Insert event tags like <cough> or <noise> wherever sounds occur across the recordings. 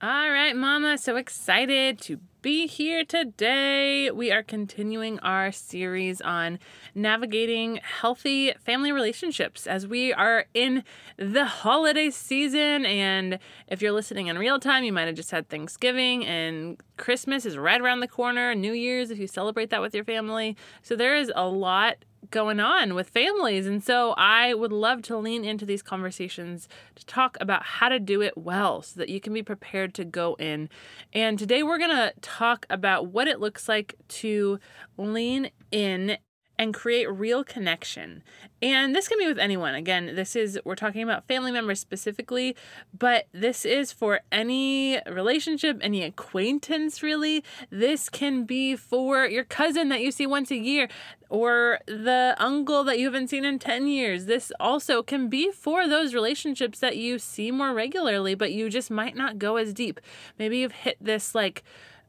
All right, Mama, so excited to be here today. We are continuing our series on navigating healthy family relationships as we are in the holiday season. And if you're listening in real time, you might have just had Thanksgiving and Christmas is right around the corner, New Year's if you celebrate that with your family. So there is a lot going on with families. And so I would love to lean into these conversations to talk about how to do it well so that you can be prepared to go in. And today we're going to talk about what it looks like to lean in and create real connection. And this can be with anyone. Again, this is, we're talking about family members specifically, but this is for any relationship, any acquaintance, really. This can be for your cousin that you see once a year or the uncle that you haven't seen in 10 years. This also can be for those relationships that you see more regularly, but you just might not go as deep. Maybe you've hit this like,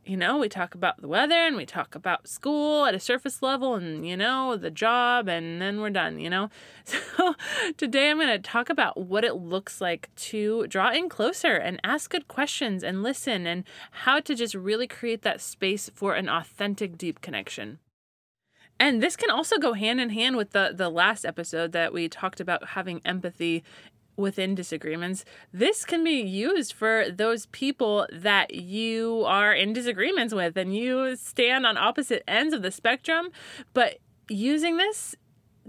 you know, we talk about the weather and we talk about school at a surface level and, you know, the job, and then we're done, you know? <laughs> So today I'm going to talk about what it looks like to draw in closer and ask good questions and listen and how to just really create that space for an authentic, deep connection. And this can also go hand in hand with the the last episode that we talked about having empathy within disagreements, this can be used for those people that you are in disagreements with and you stand on opposite ends of the spectrum. But using this,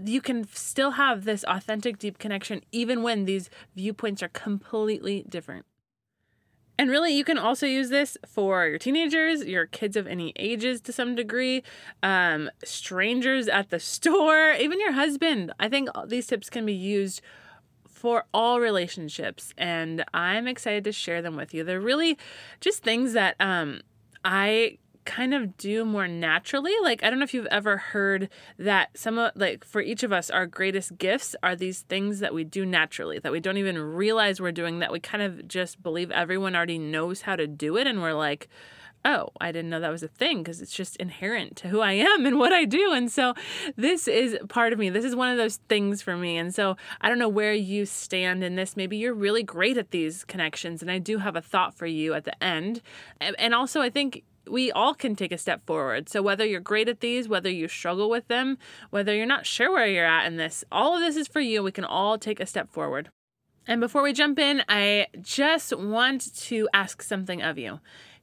you can still have this authentic, deep connection even when these viewpoints are completely different. And really, you can also use this for your teenagers, your kids of any ages to some degree, um, strangers at the <laughs> store, even your husband. I think these tips can be used for all relationships and I'm excited to share them with you. They're really just things that um I kind of do more naturally. Like I don't know if you've ever heard that some of like for each of us our greatest gifts are these things that we do naturally that we don't even realize we're doing that we kind of just believe everyone already knows how to do it and we're like oh, I didn't know that was a thing because it's just inherent to who I am and what I do. And so this is part of me. This is one of those things for me. And so I don't know where you stand in this. Maybe you're really great at these connections. And I do have a thought for you at the end. And also, I think we all can take a step forward. So, whether you're great at these, whether you struggle with them, whether you're not sure where you're at in this, all of this is for you. We can all take a step forward. And before we jump in, I just want to ask something of you.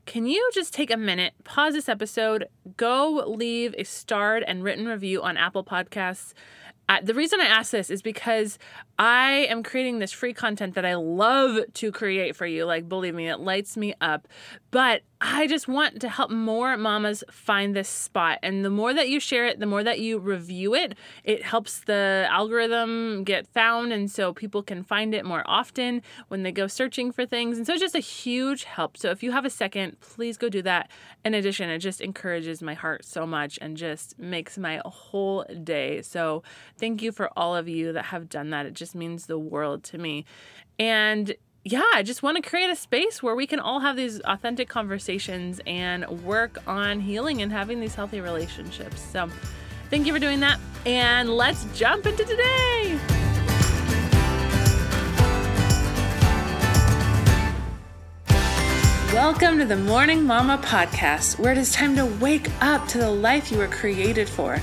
Can you just take a minute, pause this episode, go leave a starred and written review on Apple Podcasts? Uh, the reason I ask this is because I am creating this free content that I love to create for you. Like, believe me, it lights me up. But I just want to help more mamas find this spot. And the more that you share it, the more that you review it, it helps the algorithm get found. And so people can find it more often when they go searching for things. And so it's just a huge help. So if you have a second, please go do that. In addition, it just encourages my heart so much and just makes my whole day. So thank you for all of you that have done that. It just means the world to me. And yeah, I just want to create a space where we can all have these authentic conversations and work on healing and having these healthy relationships. So, thank you for doing that. And let's jump into today. Welcome to the Morning Mama podcast, where it is time to wake up to the life you were created for.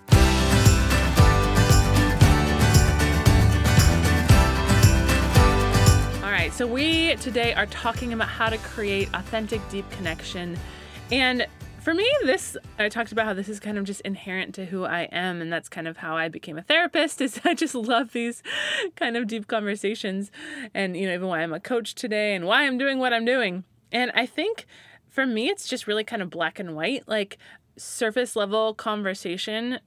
Right, so we today are talking about how to create authentic, deep connection. And for me, this I talked about how this is kind of just inherent to who I am, and that's kind of how I became a therapist. Is <laughs> I just love these kind of deep conversations, and you know even why I'm a coach today, and why I'm doing what I'm doing. And I think for me, it's just really kind of black and white, like surface level conversation.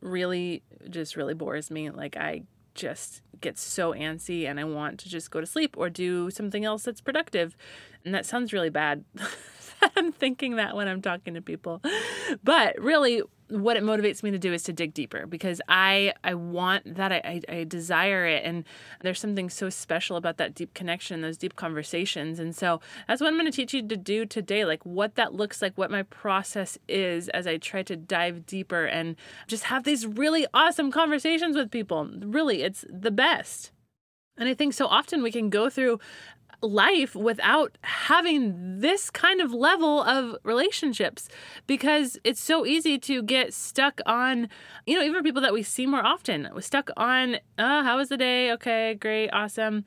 Really, just really bores me. Like I just get so antsy and I want to just go to sleep or do something else that's productive. And that sounds really bad. <laughs> I'm thinking that when I'm talking to people. But really, what it motivates me to do is to dig deeper because I I want that. I, I, I desire it. And there's something so special about that deep connection those deep conversations. And so that's what I'm going to teach you to do today like what that looks like what my process is as I try to dive deeper and just have these really awesome conversations with people. Really it's the best. And I think so often we can go through life without having this kind of level of relationships because it's so easy to get stuck on, you know, even people that we see more often, we're stuck on, oh, how was the day? Okay, great, awesome.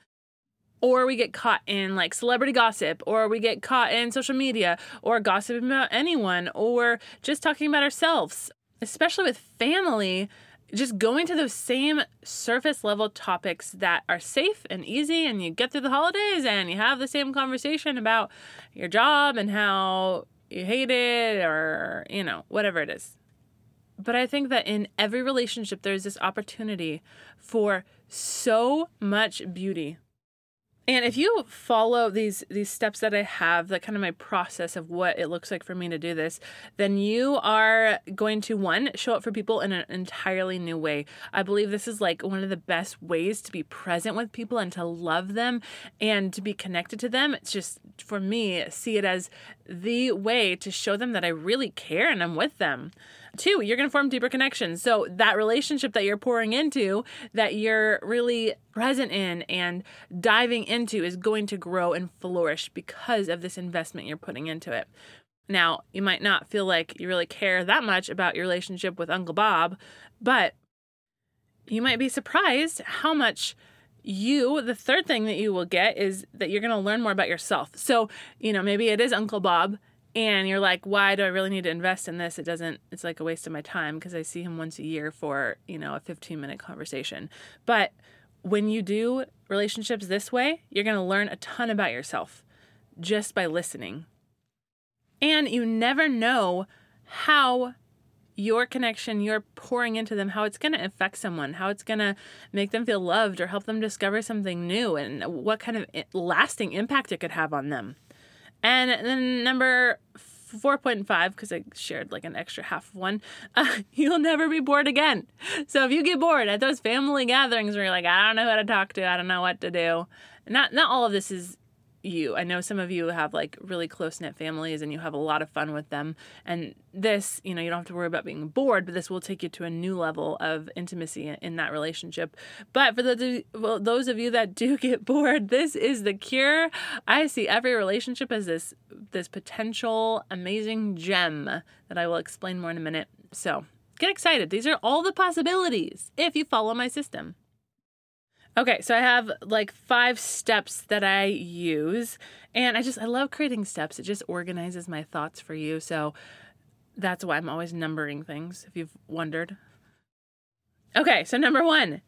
Or we get caught in like celebrity gossip, or we get caught in social media, or gossiping about anyone, or just talking about ourselves, especially with family just going to those same surface level topics that are safe and easy and you get through the holidays and you have the same conversation about your job and how you hate it or you know whatever it is. But i think that in every relationship there's this opportunity for so much beauty and if you follow these these steps that I have, that kind of my process of what it looks like for me to do this, then you are going to one show up for people in an entirely new way. I believe this is like one of the best ways to be present with people and to love them and to be connected to them. It's just for me, see it as the way to show them that I really care and I'm with them. Two, you're going to form deeper connections. So that relationship that you're pouring into, that you're really present in and diving into is going to grow and flourish because of this investment you're putting into it. Now, you might not feel like you really care that much about your relationship with Uncle Bob, but you might be surprised how much you, the third thing that you will get is that you're going to learn more about yourself. So, you know, maybe it is Uncle Bob and you're like why do i really need to invest in this? It doesn't it's like a waste of my time because i see him once a year for you know a 15 minute conversation. But when you do relationships this way you're going to learn a ton about yourself just by listening. And you never know how your connection you're pouring into them how it's going to affect someone how it's going to make them feel loved or help them discover something new and what kind of lasting impact it could have on them and then number 4.5 because I shared like an extra half of one. Uh, <laughs> you'll never be bored again. So if you get bored at those family gatherings where you're like, I don't know who to talk to, I don't know what to do. Not not all of this is you. I know some of you have like really close knit families and you have a lot of fun with them. And this, you know, you don't have to worry about being bored, but this will take you to a new level of intimacy in that relationship. But for the well, those of you that do <laughs> get bored, this is the cure. I see every relationship as this this potential amazing gem that I will explain more in a minute. So get excited. These are all the possibilities if you follow my system. Okay, so I have like five steps that I use. And I just, I love creating steps. It just organizes my thoughts for you. So that's why I'm always numbering things, if you've wondered. Okay, so number one,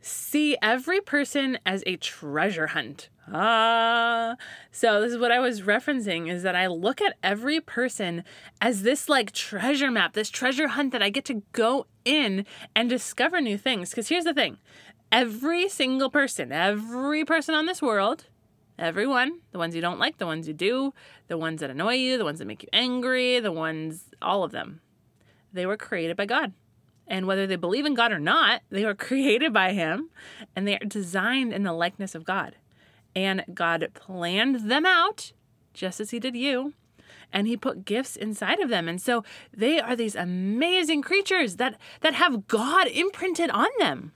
see every person as a treasure hunt. Ah, so this is what I was referencing is that I look at every person as this like treasure map, this treasure hunt that I get to go in and discover new things. Because here's the thing every single person, every person on this world, everyone, the ones you don't like, the ones you do, the ones that annoy you, the ones that make you angry, the ones, all of them, they were created by God. And whether they believe in God or not, they were <laughs> created by Him and they are designed in the likeness of God. And God planned them out just as He did you. And he put gifts inside of them. And so they are these amazing creatures that, that have God imprinted on them.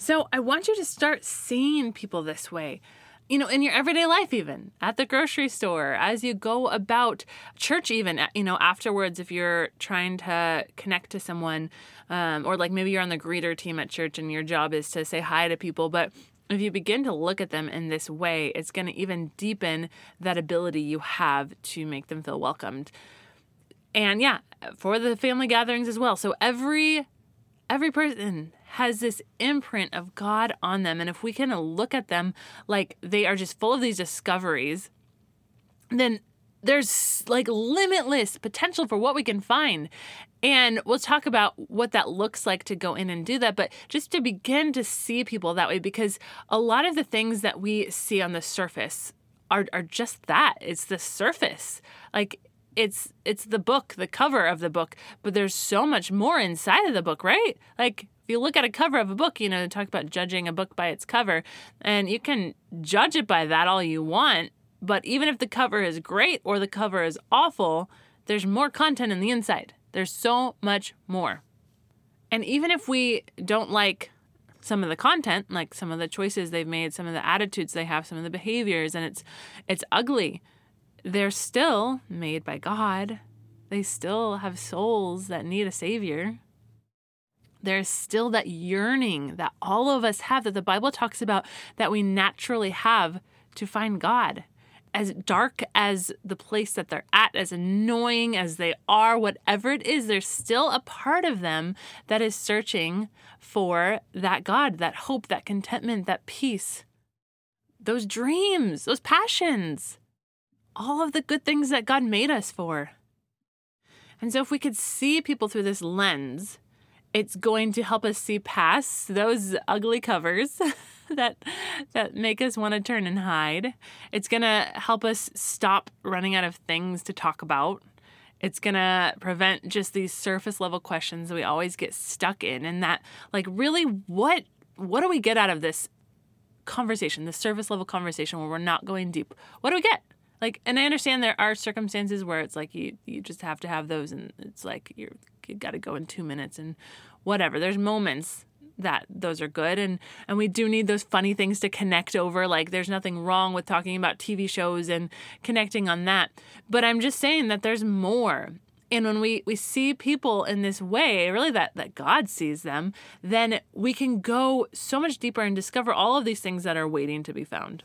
So I want you to start seeing people this way. You know, in your everyday life, even at the grocery store, as you go about church, even, you know, afterwards, if you're trying to connect to someone, um, or like maybe you're on the greeter team at church and your job is to say hi to people, but if you begin to look at them in this way, it's going to even deepen that ability you have to make them feel welcomed. And yeah, for the family gatherings as well. So every every person has this imprint of God on them. And if we can look at them like they are just full of these discoveries, then there's like limitless potential for what we can find. And we'll talk about what that looks like to go in and do that, but just to begin to see people that way, because a lot of the things that we see on the surface are are just that. It's the surface. Like it's it's the book, the cover of the book, but there's so much more inside of the book, right? Like you look at a cover of a book, you know, talk about judging a book by its cover, and you can judge it by that all you want, but even if the cover is great or the cover is awful, there's more content in the inside. There's so much more. And even if we don't like some of the content, like some of the choices they've made, some of the attitudes they have, some of the behaviors, and it's it's ugly, they're still made by God. They still have souls that need a savior. There's still that yearning that all of us have that the Bible talks about that we naturally have to find God as dark as the place that they're at, as annoying as they are, whatever it is, there's still a part of them that is searching for that God, that hope, that contentment, that peace, those dreams, those passions, all of the good things that God made us for. And so, if we could see people through this lens, it's going to help us see past those ugly covers. <laughs> that that make us want to turn and hide. It's going to help us stop running out of things to talk about. It's going to prevent just these surface level questions that we always get stuck in and that like really what what do we get out of this conversation, the surface level conversation where we're not going deep? What do we get? Like and I understand there are circumstances where it's like you you just have to have those and it's like you're you got to go in 2 minutes and whatever. There's moments that those are good and and we do need those funny things to connect over. Like there's nothing wrong with talking about TV shows and connecting on that. But I'm just saying that there's more. And when we we see people in this way really that that God sees them then we can go so much deeper and discover all of these things that are waiting to be found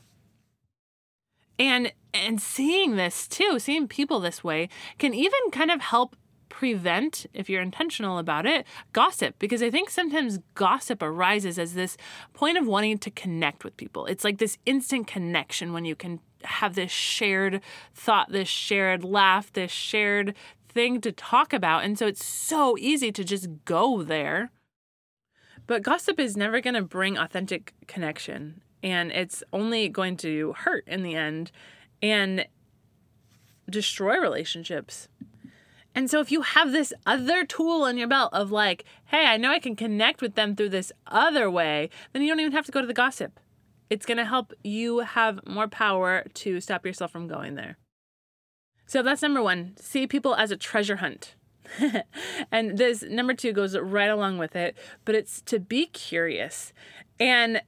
and and seeing this too seeing people this way can even kind of help prevent, if you're intentional about it, gossip. Because I think sometimes gossip arises as this point of wanting to connect with people. It's like this instant connection when you can have this shared thought, this shared laugh, this shared thing to talk about. And so it's so easy to just go there. But gossip is never going to bring authentic connection. And it's only going to hurt in the end and destroy relationships. And so if you have this other tool in your belt of like, hey, I know I can connect with them through this other way, then you don't even have to go to the gossip. It's going to help you have more power to stop yourself from going there. So that's number one see people as a treasure hunt. <laughs> and this number two goes right along with it, but it's to be curious. And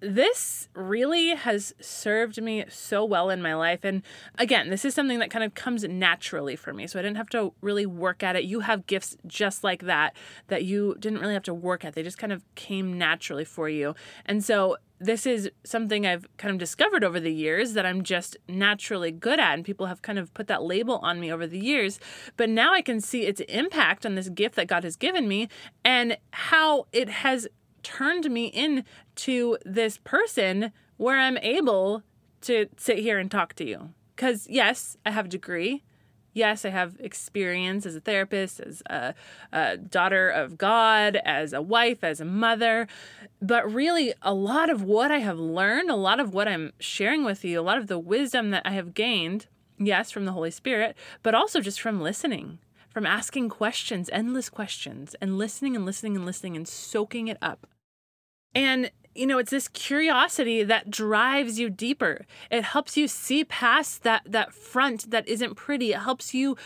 this really has served me so well in my life. And again, this is something that kind of comes naturally for me. So I didn't have to really work at it. You have gifts just like that, that you didn't really have to work at. They just kind of came naturally for you. And so this is something I've kind of discovered over the years that I'm just naturally good at. And people have kind of put that label on me over the years. But now I can see its impact on this gift that God has given me and how it has turned me into this person where I'm able to sit here and talk to you. Because, yes, I have a degree. Yes, I have experience as a therapist, as a, a, daughter of God, as a wife, as a mother. But really, a lot of what I have learned, a lot of what I'm sharing with you, a lot of the wisdom that I have gained, yes, from the Holy Spirit, but also just from listening from asking questions, endless questions, and listening and listening and listening and soaking it up. And you know it's this curiosity that drives you deeper. It helps you see past that that front that isn't pretty. It helps you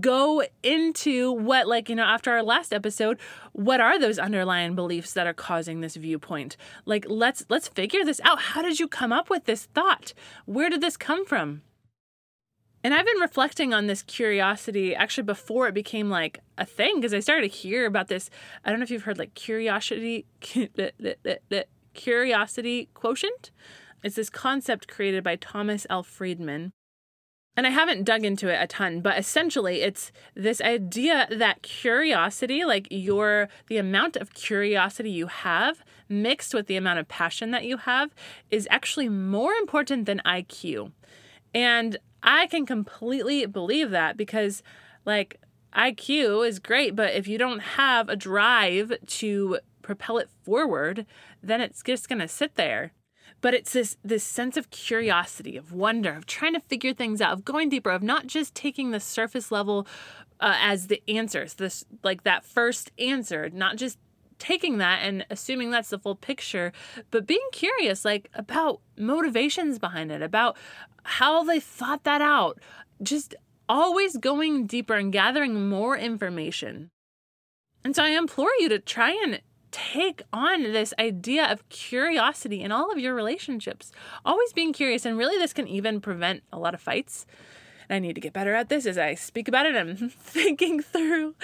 go into what like you know after our last episode what are those underlying beliefs that are causing this viewpoint? Like let's let's figure this out. How did you come up with this thought? Where did this come from and I've been reflecting on this curiosity actually before it became like a thing because I started to hear about this. I don't know if you've heard like curiosity <laughs> curiosity quotient. It's this concept created by Thomas L. Friedman. And I haven't dug into it a ton, but essentially it's this idea that curiosity, like your the amount of curiosity you have mixed with the amount of passion that you have is actually more important than IQ. And I can completely believe that because, like, IQ is great, but if you don't have a drive to propel it forward, then it's just going to sit there. but it's this this sense of curiosity, of wonder, of trying to figure things out, of going deeper, of not just taking the surface level uh, as the answers, this like that first answer, not just taking that and assuming that's the full picture, but being curious, like about motivations behind it, about how they thought that out, just always going deeper and gathering more information. And so I implore you to try and take on this idea of curiosity in all of your relationships. Always being curious. And really, this can even prevent a lot of fights. I need to get better at this as I speak about it. I'm <laughs> thinking through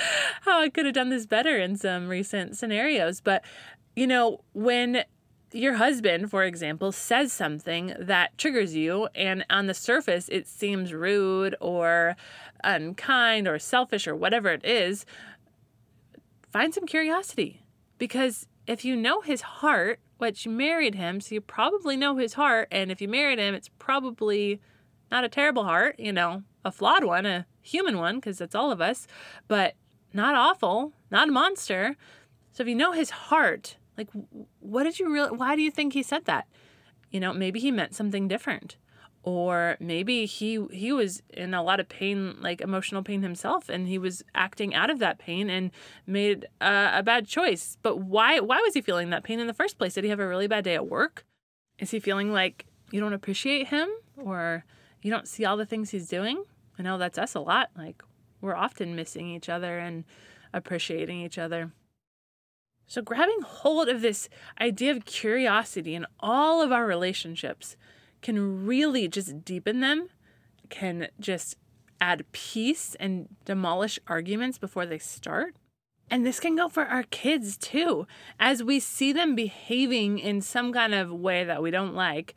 how I could have done this better in some recent scenarios. But, you know, when your husband, for example, says something that triggers you, and on the surface it seems rude or unkind or selfish or whatever it is, find some curiosity. Because if you know his heart, which you married him, so you probably know his heart, and if you married him, it's probably not a terrible heart, you know, a flawed one, a human one, because that's all of us, but not awful, not a monster. So if you know his heart, like, what did you really, why do you think he said that? You know, maybe he meant something different or maybe he he was in a lot of pain like emotional pain himself and he was acting out of that pain and made a, a, bad choice but why why was he feeling that pain in the first place did he have a really bad day at work is he feeling like you don't appreciate him or you don't see all the things he's doing i know that's us a lot like we're often missing each other and appreciating each other so grabbing hold of this idea of curiosity in all of our relationships can really just deepen them, can just add peace and demolish arguments before they start. And this can go for our kids too. As we see them behaving in some kind of way that we don't like,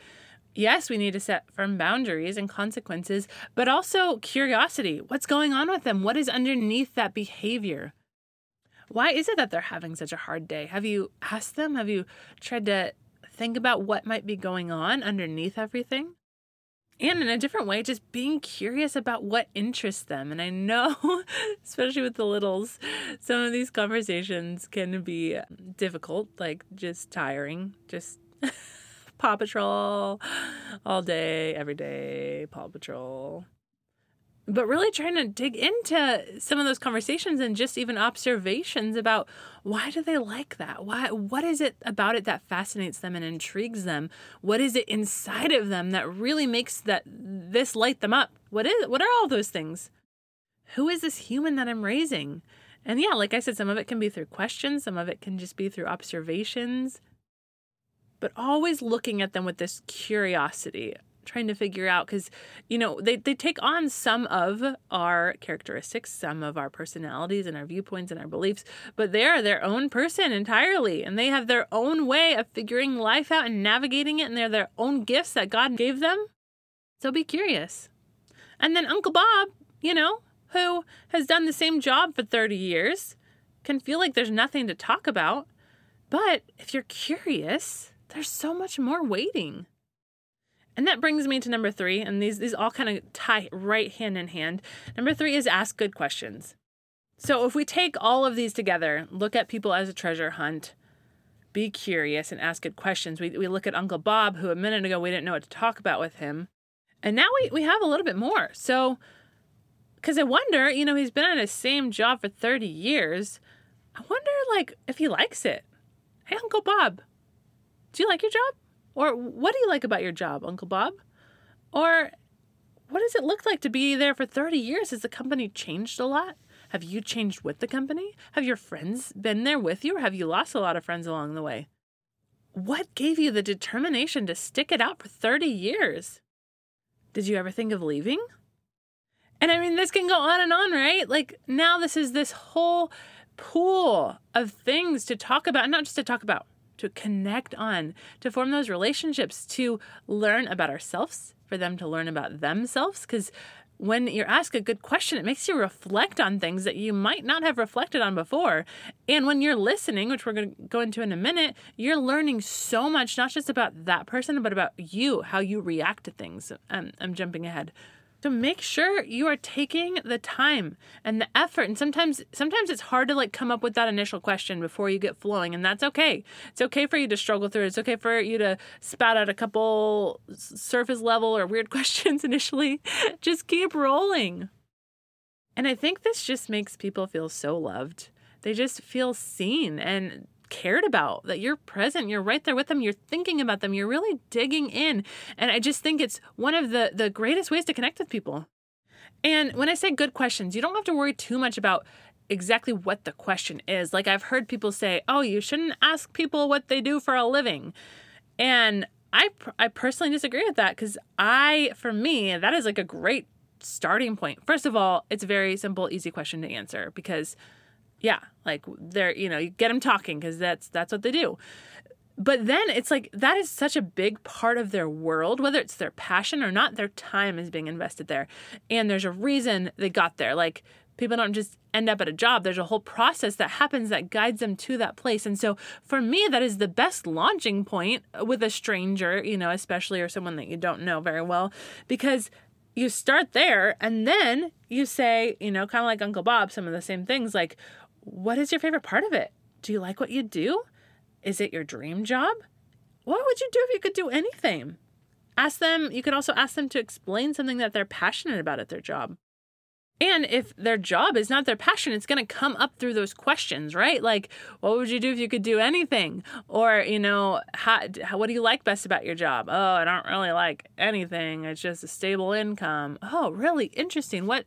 yes, we need to set firm boundaries and consequences, but also curiosity. What's going on with them? What is underneath that behavior? Why is it that they're having such a hard day? Have you asked them? Have you tried to think about what might be going on underneath everything. And in a different way, just being curious about what interests them. And I know, <laughs> especially with the littles, some of these conversations can be difficult, like just tiring, just <laughs> Paw Patrol all day, every day, Paw Patrol. But really trying to dig into some of those conversations and just even observations about why do they like that? Why what is it about it that fascinates them and intrigues them? What is it inside of them that really makes that this light them up? What is what are all those things? Who is this human that i'm raising? And yeah like i said some of it can be through questions some of it can just be through observations but always looking at them with this curiosity trying to figure out because you know they, they take on some of our characteristics some of our personalities and our viewpoints and our beliefs but they're their own person entirely and they have their own way of figuring life out and navigating it and they're their own gifts that god gave them. So be curious. And then uncle bob you know who has done the same job for 30 years can feel like there's nothing to talk about. But if you're curious there's so much more waiting and that brings me to number three, and these these all kind of tie right hand in hand. Number three is ask good questions. So if we take all of these together, look at people as a treasure hunt, be curious and ask good questions. We we look at Uncle Bob, who a minute ago we didn't know what to talk about with him. And now we, we have a little bit more. So because I wonder, you know, he's been at his same job for 30 years. I wonder like if he likes it. Hey Uncle Bob, do you like your job? Or what do you like about your job, Uncle Bob? Or what does it look like to be there for 30 years? Has the company changed a lot? Have you changed with the company? Have your friends been there with you, or have you lost a lot of friends along the way? What gave you the determination to stick it out for 30 years? Did you ever think of leaving? And I mean, this can go on and on, right? Like now, this is this whole pool of things to talk about, not just to talk about, to connect on, to form those relationships, to learn about ourselves, for them to learn about themselves. Because when you're asked a good question, it makes you reflect on things that you might not have reflected on before. And when you're listening, which we're going to go into in a minute, you're learning so much, not just about that person, but about you, how you react to things. I'm, I'm jumping ahead. So make sure you are taking the time and the effort. And sometimes sometimes it's hard to like come up with that initial question before you get flowing, and that's okay. It's okay for you to struggle through. It's okay for you to spout out a couple surface level or weird <laughs> questions initially. Just keep rolling. And I think this just makes people feel so loved. They just feel seen and cared about, that you're present, you're right there with them, you're thinking about them, you're really digging in. And I just think it's one of the the greatest ways to connect with people. And when I say good questions, you don't have to worry too much about exactly what the question is. Like I've heard people say, "Oh, you shouldn't ask people what they do for a living." And I I personally disagree with that cuz I for me, that is like a great starting point. First of all, it's a very simple, easy question to answer because yeah, like they're, you know, you get them talking because that's that's what they do. But then it's like that is such a big part of their world, whether it's their passion or not, their time is being invested there. And there's a reason they got there. Like people don't just end up at a job. There's a whole process that happens that guides them to that place. And so for me, that is the best launching point with a stranger, you know, especially or someone that you don't know very well, because you start there and then you say, you know, kind of like Uncle Bob, some of the same things like, what is your favorite part of it? Do you like what you do? Is it your dream job? What would you do if you could do anything? Ask them, you could also ask them to explain something that they're passionate about at their job. And if their job is not their passion, it's going to come up through those questions, right? Like, what would you do if you could do anything? Or, you know, how, how, what do you like best about your job? Oh, I don't really like anything. It's just a stable income. Oh, really interesting. What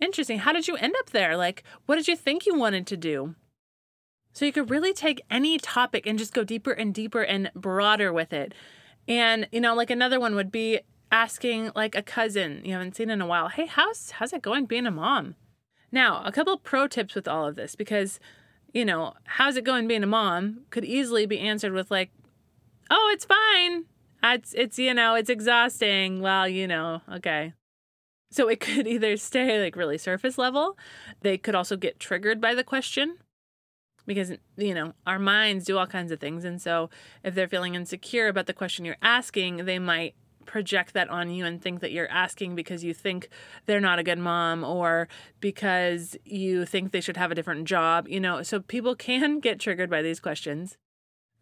Interesting. How did you end up there? Like, what did you think you wanted to do? So you could really take any topic and just go deeper and deeper and broader with it. And, you know, like another one would be asking like a cousin you haven't seen in a while, hey, how's how's it going being a mom? Now, a couple pro tips with all of this because, you know, how's it going being a mom could easily be answered with like, oh, it's fine. It's it's you know, it's exhausting. Well, you know, okay. So it <laughs> could either stay like really surface level, they could also get triggered by the question because you know our minds do all kinds of things and so if they're feeling insecure about the question you're asking they might project that on you and think that you're asking because you think they're not a good mom or because you think they should have a different job you know? So people <laughs> can get triggered by these questions.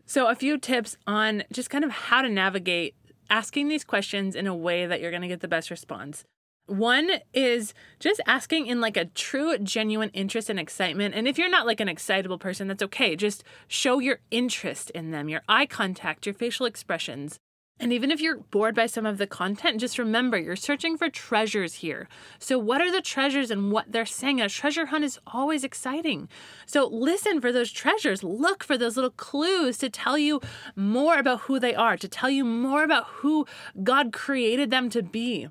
So a few tips on just kind of how to navigate asking these questions in a way that you're going to get the best response one is just asking in like a true, genuine interest and excitement. And if you're not like an excitable person, that's okay. Just show your interest in them, your eye contact, your facial expressions. And even if you're bored by some of the content, just remember you're searching for treasures here. So, what are the treasures and what they're saying? A treasure hunt is always exciting. So, listen for those treasures. Look for those little clues to tell you more about who they are, to tell you more about who God created them to be.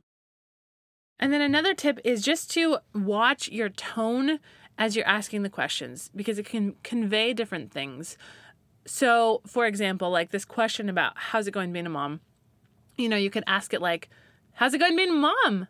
And then another tip is just to watch your tone as you're asking the questions because it can convey different things. So, for example, like this question about how's it going being a mom, you know, you could ask it like, how's it going being a mom?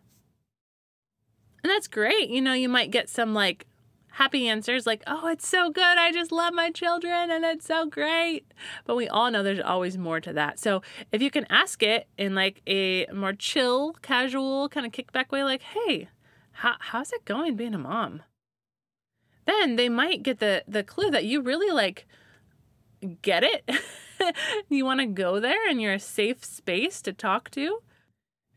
And that's great. You know, you might get some like happy answers like, oh, it's so good. I just love my children and it's so great. But we all know there's always more to that. So if you can ask it in like a more chill, casual, kind of kickback way, like, hey, how, how's it going being a mom? Then they might get the the clue that you really like get it. <laughs> you want to go there and you're a safe space to talk to.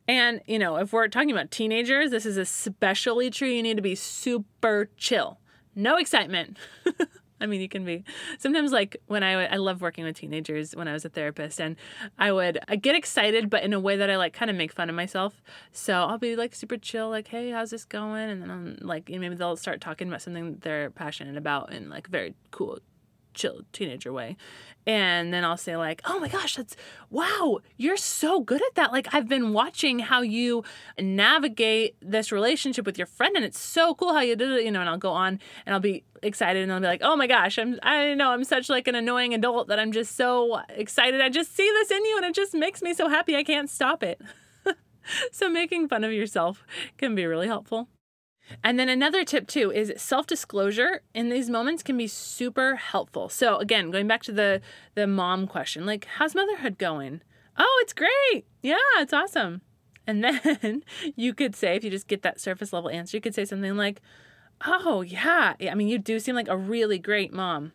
And, you know, if we're talking about teenagers, this is especially true. You need to be super chill no excitement. <laughs> I mean, you can be sometimes like when I I love working with teenagers when I was a therapist, and I would I get excited, but in a way that I like kind of make fun of myself. So I'll be like super chill, like, "Hey, how's this going?" And then I'm like, maybe they'll start talking about something they're passionate about in like very cool chill teenager way. And then I'll say, like, oh my gosh, that's wow, you're so good at that. Like, I've been watching how you navigate this relationship with your friend, and it's so cool how you did it, you know. And I'll go on and I'll be excited and I'll be like, oh my gosh, I'm, I know I'm such like an annoying adult that I'm just so excited. I just see this in you and it just makes me so happy. I can't stop it. <laughs> so making fun of yourself can be really helpful. And then another tip too is self-disclosure in these moments can be super helpful. So again, going back to the the mom question, like how's motherhood going? Oh, it's great. Yeah, it's awesome. And <laughs> then you could say, if you just get that surface level answer, you could say something like, Oh, yeah. I mean, you do seem like a really great mom.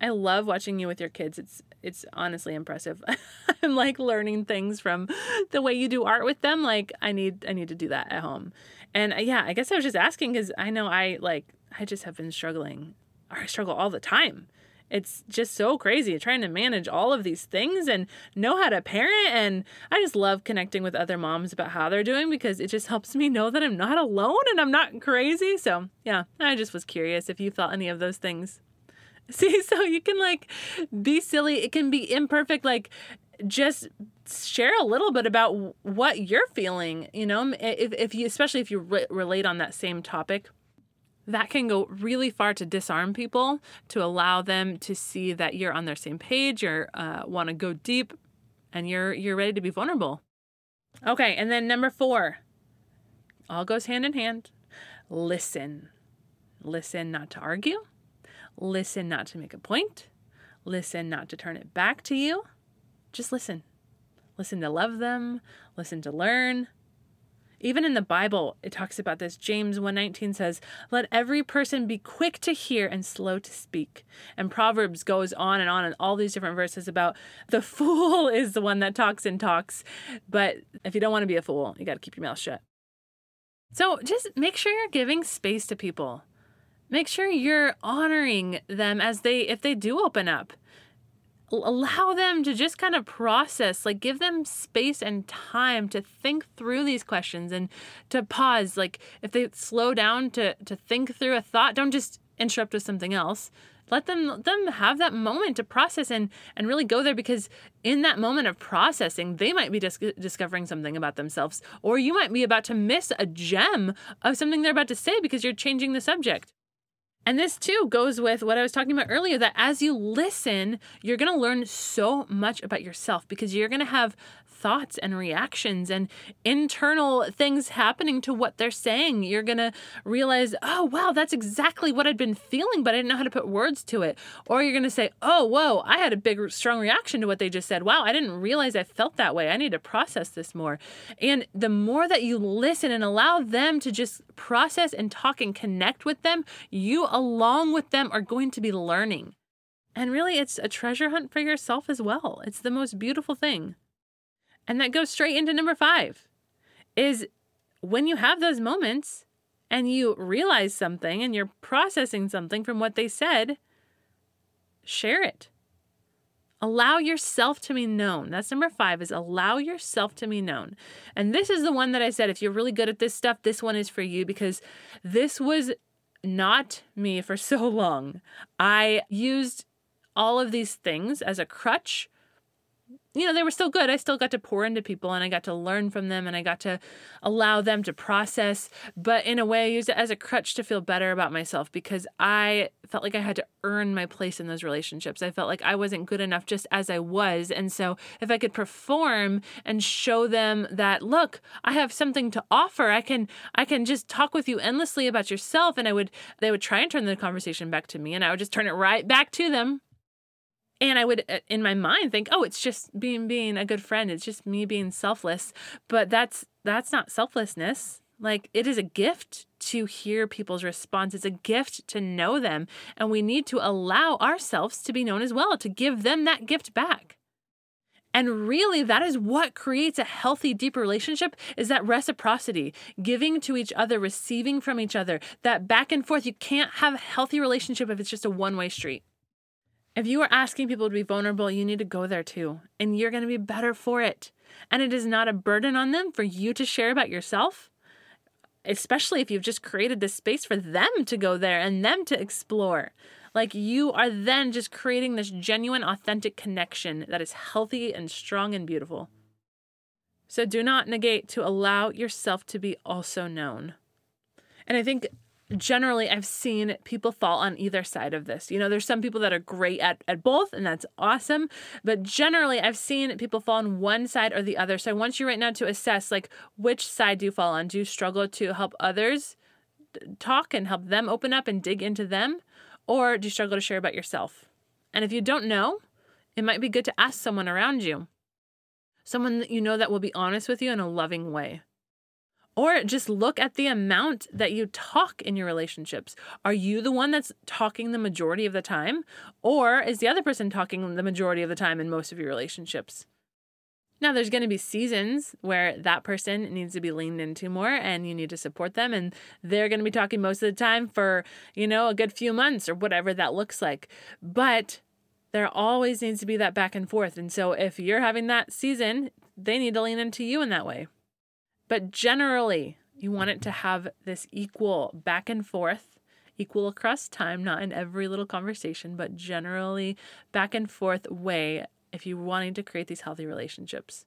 I love watching you with your kids. It's it's honestly impressive. <laughs> I'm like learning things from the way you do art with them. Like I need I need to do that at home. And uh, yeah, I guess I was just asking cuz I know I like I just have been struggling. I struggle all the time it's just so crazy trying to manage all of these things and know how to parent. And I just love connecting with other moms about how they're doing because it just helps me know that I'm not alone and I'm not crazy. So, yeah, I just was curious if you felt any of those things. <laughs> See, so you can like be silly, it can be imperfect. Like, just share a little bit about what you're feeling you know? If, if you especially if you re- relate on that same topic that can go really far to disarm people to allow them to see that you're on their same page you're uh, want to go deep and you're you're ready to be vulnerable. Okay and then number four. All goes hand in hand. Listen. Listen not to argue listen not to make a point listen not to turn it back to you just listen listen to love them listen to learn even in the Bible, it talks about this. James 1:19 says, "Let every person be quick to hear and slow to speak." And Proverbs goes on and on and all these different verses about the <laughs> fool is the one that talks and talks. But if you don't want to be a fool, you got to keep your mouth shut. So just make sure you're giving space to people. Make sure you're honoring them as they if they do open up. Allow them to just kind of process like give them space and time to think through these questions and to pause. Like if they slow down to to think through a thought don't just interrupt with something else. Let them let them have that moment to process and and really go there because in that moment of processing they might be dis- discovering something about themselves or you might be about to miss a gem of something they're about to say because you're changing the subject and this too goes with what I was talking about earlier that as you listen, you're going to learn so much about yourself because you're going to have thoughts and reactions and internal things happening to what they're saying. You're going to realize, oh, wow, that's exactly what I'd been feeling, but I didn't know how to put words to it. Or you're going to say, oh, whoa, I had a big, strong reaction to what they just said. Wow, I didn't realize I felt that way. I need to process this more. And the more that you listen and allow them to just process and talk and connect with them, you, along with them, are going to be learning. And really, it's a treasure hunt for yourself as well. It's the most beautiful thing. And that goes straight into number five is when you have those moments and you realize something and you're processing something from what they said, share it. Allow yourself to be known. That's number five is allow yourself to be known. And this is the one that I said, if you're really good at this stuff, this one is for you because this was not me for <laughs> so long. I used all of these things as a crutch you know, they were still good. I still got to pour into people and I got to learn from them and I got to allow them to process. But in a way, I used it as a crutch to feel better about myself because I felt like I had to earn my place in those relationships. I felt like I wasn't good enough just as I was. And so if I could perform and show them that, look, I have something to offer, I can I can just talk with you endlessly about yourself. And I would they would try and turn the conversation back to me and I would just turn it right back to them and I would uh, in my mind think, "Oh, it's just being being a good friend. It's just me being selfless." But that's that's not selflessness. Like it is a gift to hear people's response. It's a gift to know them, and we need to allow ourselves to be known as well, to give them that gift back. And really that is what creates a healthy deep relationship is that reciprocity, giving to each other, receiving from each other, that back and forth. You can't have a healthy relationship if it's just a one-way street. If you are asking people to be vulnerable, you need to go there too, and you're going to be better for it. And it is not a burden on them for you to share about yourself, especially if you've just created this space for them to go there and them to explore. Like you are then just creating this genuine, authentic connection that is healthy and strong and beautiful. So do not negate to allow yourself to be also known. And I think generally I've seen people fall on either side of this. You know, there's some people that are great at, at both, and that's awesome. But generally, I've seen people fall on one side or the other. So I want you right now to assess like which side do you fall on? Do you struggle to help others talk and help them open up and dig into them? Or do you struggle to share about yourself? And if you don't know, it might be good to ask someone around you. someone that you know that will be honest with you in a loving way. Or just look at the amount that you talk in your relationships. Are you the one that's talking the majority of the time? Or is the other person talking the majority of the time in most of your relationships? Now, there's going to be seasons where that person needs to be leaned into more and you need to support them. And they're going to be talking most of the time for, you know, a good few months or whatever that looks like. But there always needs to be that back and forth. And so if you're having that season, they need to lean into you in that way. But generally, you want it to have this equal back and forth, equal across time, not in every little conversation, but generally back and forth way if you're wanting to create these healthy relationships.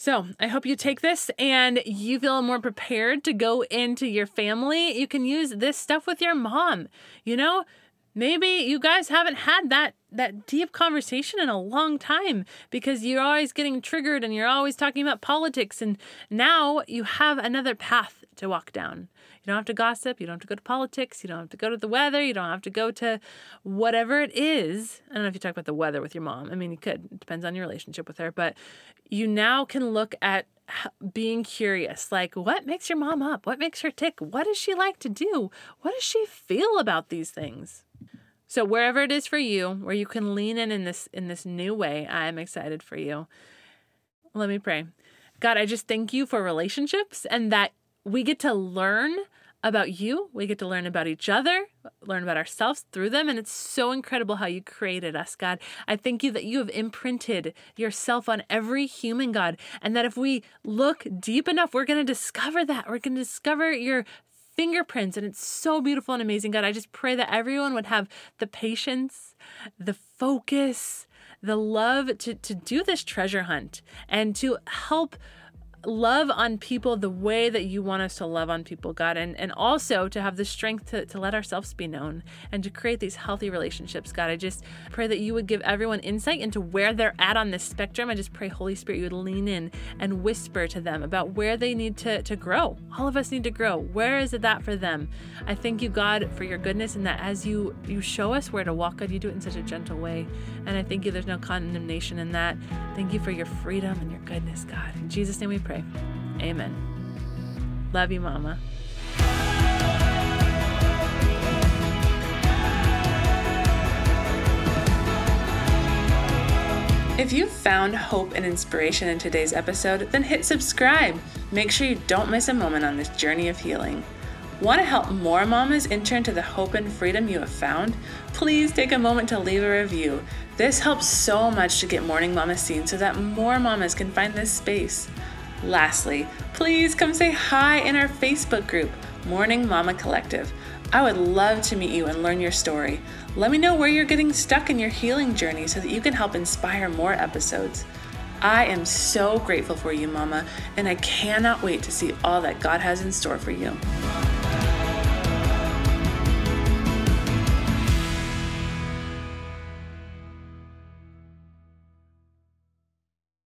So, I hope you take this and you feel more prepared to go into your family. You can use this stuff with your mom. You know, maybe you guys haven't had that that deep conversation in a long time because you're always getting triggered and you're always talking about politics and now you have another path to walk down. You don't have to gossip, you don't have to go to politics, you don't have to go to the weather, you don't have to go to whatever it is. I don't know if you talk about the weather with your mom. I mean, you could. It depends on your relationship with her, but you now can look at being curious like what makes your mom up what makes her tick what does she like to do what does she feel about these things so wherever it is for you, where you can lean in in this in this new way, I'm excited for you. Let me pray. God, I just thank you for relationships and that we get to learn about you. We get to learn about each other, learn about ourselves through them. And it's so incredible how you created us, God. I thank you that you have imprinted yourself on every human, God. And that if we look deep enough, we're going to discover that. We're going to discover your fingerprints and it's so beautiful and amazing god. I just pray that everyone would have the patience the focus the love to, to do this treasure hunt and to help love on people the way that you want us to love on people, God, and, and also to have the strength to, to let ourselves be known and to create these healthy relationships, God. I just pray that you would give everyone insight into where they're at on this spectrum. I just pray, Holy Spirit, you would lean in and whisper to them about where they need to, to grow. All of us need to grow. Where is it that for them? I thank you, God, for your goodness and that as you you show us where to walk, God, you do it in such a gentle way. And I thank you there's no condemnation in that. Thank you for your freedom and your goodness, God. In Jesus' name we pray. Amen. Love you, Mama. If you found hope and inspiration in today's episode, then hit subscribe. Make sure you don't miss a moment on this journey of healing. Want to help more mamas enter into the hope and freedom you have found? Please take a moment to leave a review. This helps so much to get Morning Mama seen so that more mamas can find this space. Lastly, please come say hi in our Facebook group, Morning Mama Collective. I would love to meet you and learn your story. Let me know where you're getting stuck in your healing journey so that you can help inspire more episodes. I am so grateful for you, Mama, and I cannot wait to see all that God has in store for you.